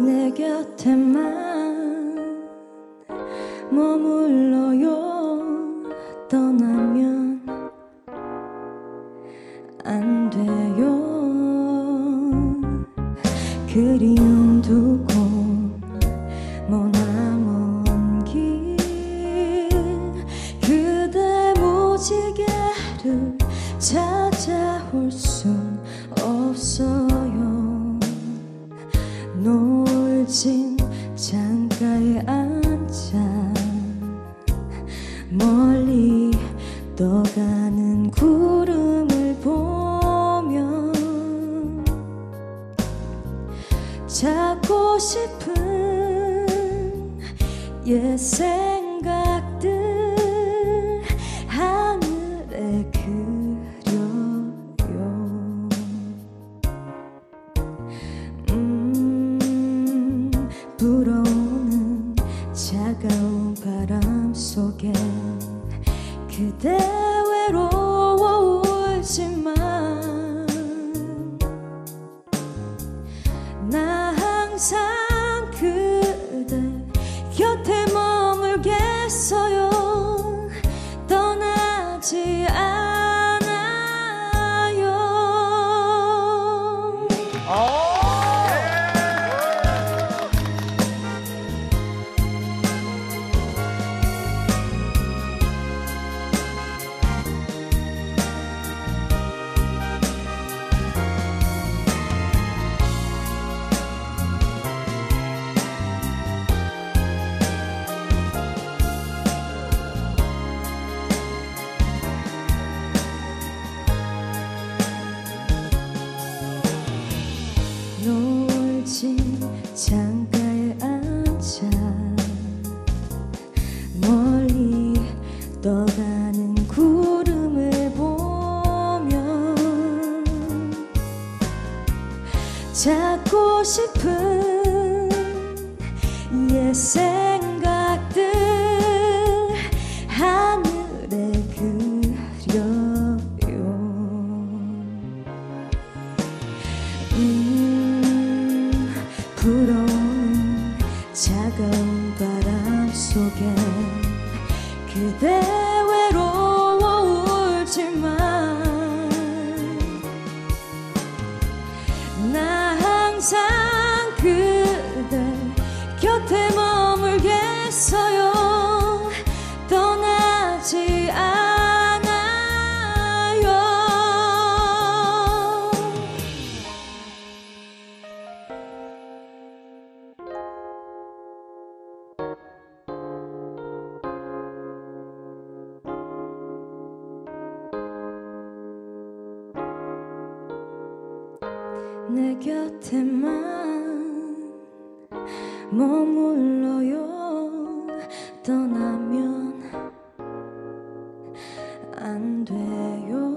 내 곁에만 머물러요. 떠나면 안 돼요. 그리움 두고 머나먼 길 그대 무지개를 찾 멀리 떠가는 구름을 보며 찾고 싶은 옛 생각들 하늘에 그려요. 음, 불어오는 차가운 바람 속에 그대 찾고 싶은 옛 생각들 하늘에 그려요. 음, 불어오는 차가운 바람 속에 그대 내 곁에만 머물러요. 떠나면 안 돼요